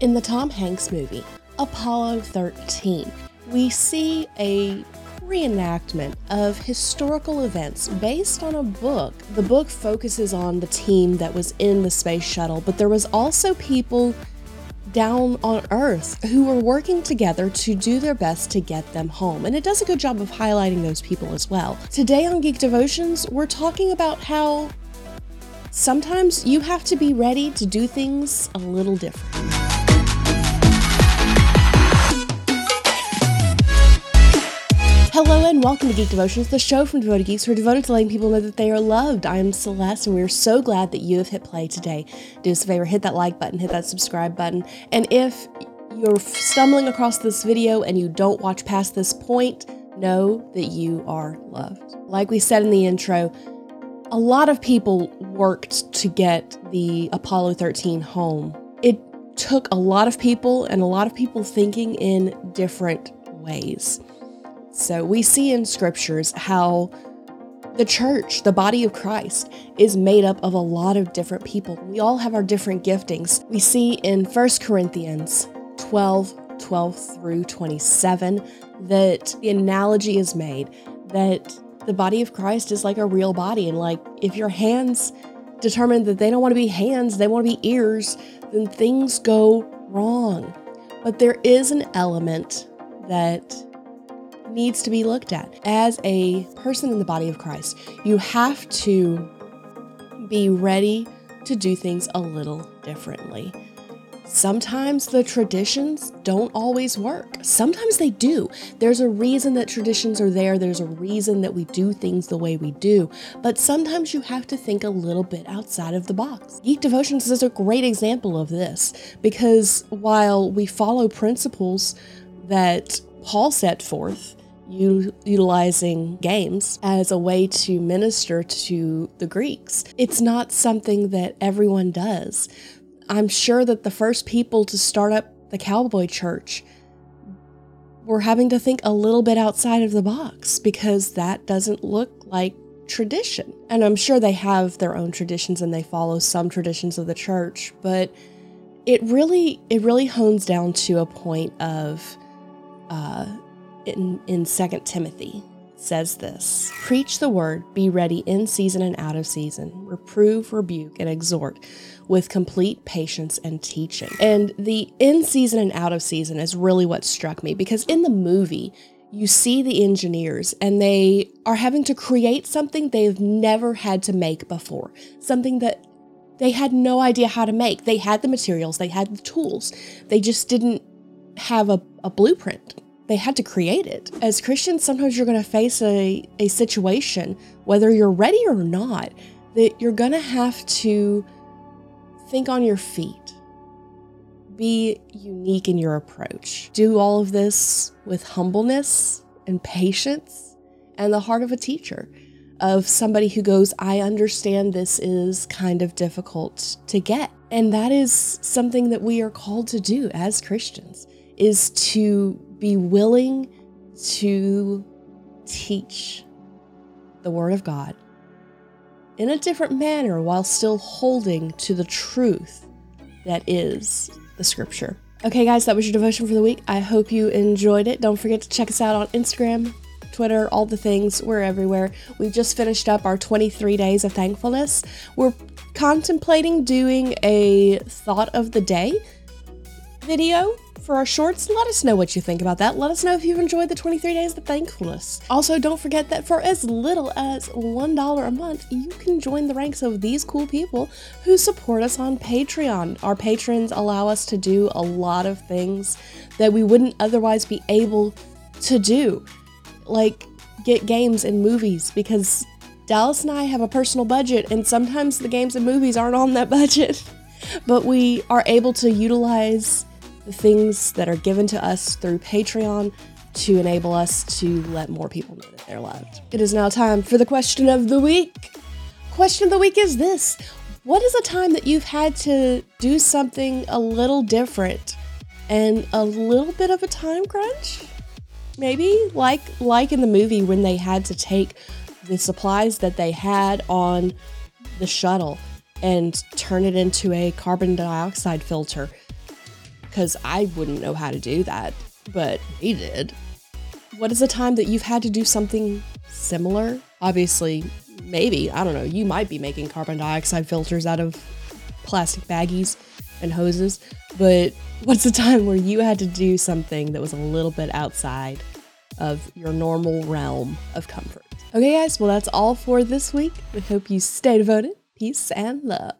In the Tom Hanks movie, Apollo 13, we see a reenactment of historical events based on a book. The book focuses on the team that was in the space shuttle, but there was also people down on Earth who were working together to do their best to get them home. And it does a good job of highlighting those people as well. Today on Geek Devotions, we're talking about how sometimes you have to be ready to do things a little different. And welcome to Geek Devotions, the show from Devoted Geeks who are devoted to letting people know that they are loved. I am Celeste and we're so glad that you have hit play today. Do us a favor, hit that like button, hit that subscribe button, and if you're stumbling across this video and you don't watch past this point, know that you are loved. Like we said in the intro, a lot of people worked to get the Apollo 13 home. It took a lot of people and a lot of people thinking in different ways. So we see in scriptures how the church, the body of Christ, is made up of a lot of different people. We all have our different giftings. We see in 1 Corinthians 12 12 through 27 that the analogy is made that the body of Christ is like a real body. And like if your hands determine that they don't want to be hands, they want to be ears, then things go wrong. But there is an element that needs to be looked at. As a person in the body of Christ, you have to be ready to do things a little differently. Sometimes the traditions don't always work. Sometimes they do. There's a reason that traditions are there. There's a reason that we do things the way we do. But sometimes you have to think a little bit outside of the box. Geek Devotions is a great example of this because while we follow principles that Paul set forth, utilizing games as a way to minister to the Greeks. It's not something that everyone does. I'm sure that the first people to start up the cowboy church were having to think a little bit outside of the box because that doesn't look like tradition. And I'm sure they have their own traditions and they follow some traditions of the church, but it really it really hones down to a point of uh, in, in 2 Timothy says this Preach the word, be ready in season and out of season, reprove, rebuke, and exhort with complete patience and teaching. And the in season and out of season is really what struck me because in the movie, you see the engineers and they are having to create something they've never had to make before, something that they had no idea how to make. They had the materials, they had the tools, they just didn't have a, a blueprint they had to create it. As Christians, sometimes you're going to face a, a situation, whether you're ready or not, that you're going to have to think on your feet, be unique in your approach. Do all of this with humbleness and patience and the heart of a teacher, of somebody who goes, I understand this is kind of difficult to get. And that is something that we are called to do as Christians is to be willing to teach the Word of God in a different manner while still holding to the truth that is the Scripture. Okay, guys, that was your devotion for the week. I hope you enjoyed it. Don't forget to check us out on Instagram, Twitter, all the things. We're everywhere. We just finished up our 23 days of thankfulness. We're contemplating doing a thought of the day video for our shorts. Let us know what you think about that. Let us know if you've enjoyed the 23 days of thankfulness. Also, don't forget that for as little as $1 a month, you can join the ranks of these cool people who support us on Patreon. Our patrons allow us to do a lot of things that we wouldn't otherwise be able to do, like get games and movies, because Dallas and I have a personal budget, and sometimes the games and movies aren't on that budget. But we are able to utilize things that are given to us through Patreon to enable us to let more people know that they're loved. It is now time for the question of the week. Question of the week is this What is a time that you've had to do something a little different and a little bit of a time crunch? Maybe like like in the movie when they had to take the supplies that they had on the shuttle and turn it into a carbon dioxide filter because I wouldn't know how to do that, but he did. What is a time that you've had to do something similar? Obviously, maybe, I don't know, you might be making carbon dioxide filters out of plastic baggies and hoses, but what's a time where you had to do something that was a little bit outside of your normal realm of comfort? Okay, guys, well, that's all for this week. We hope you stay devoted. Peace and love.